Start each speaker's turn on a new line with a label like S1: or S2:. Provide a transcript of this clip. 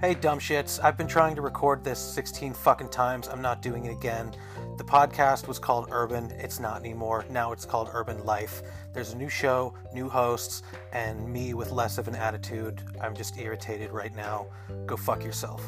S1: Hey, dumb shits. I've been trying to record this 16 fucking times. I'm not doing it again. The podcast was called HRBN. It's not anymore. Now it's called HRBN Life. There's a new show, new hosts, and me with less of an attitude. I'm just irritated right now. Go fuck yourself.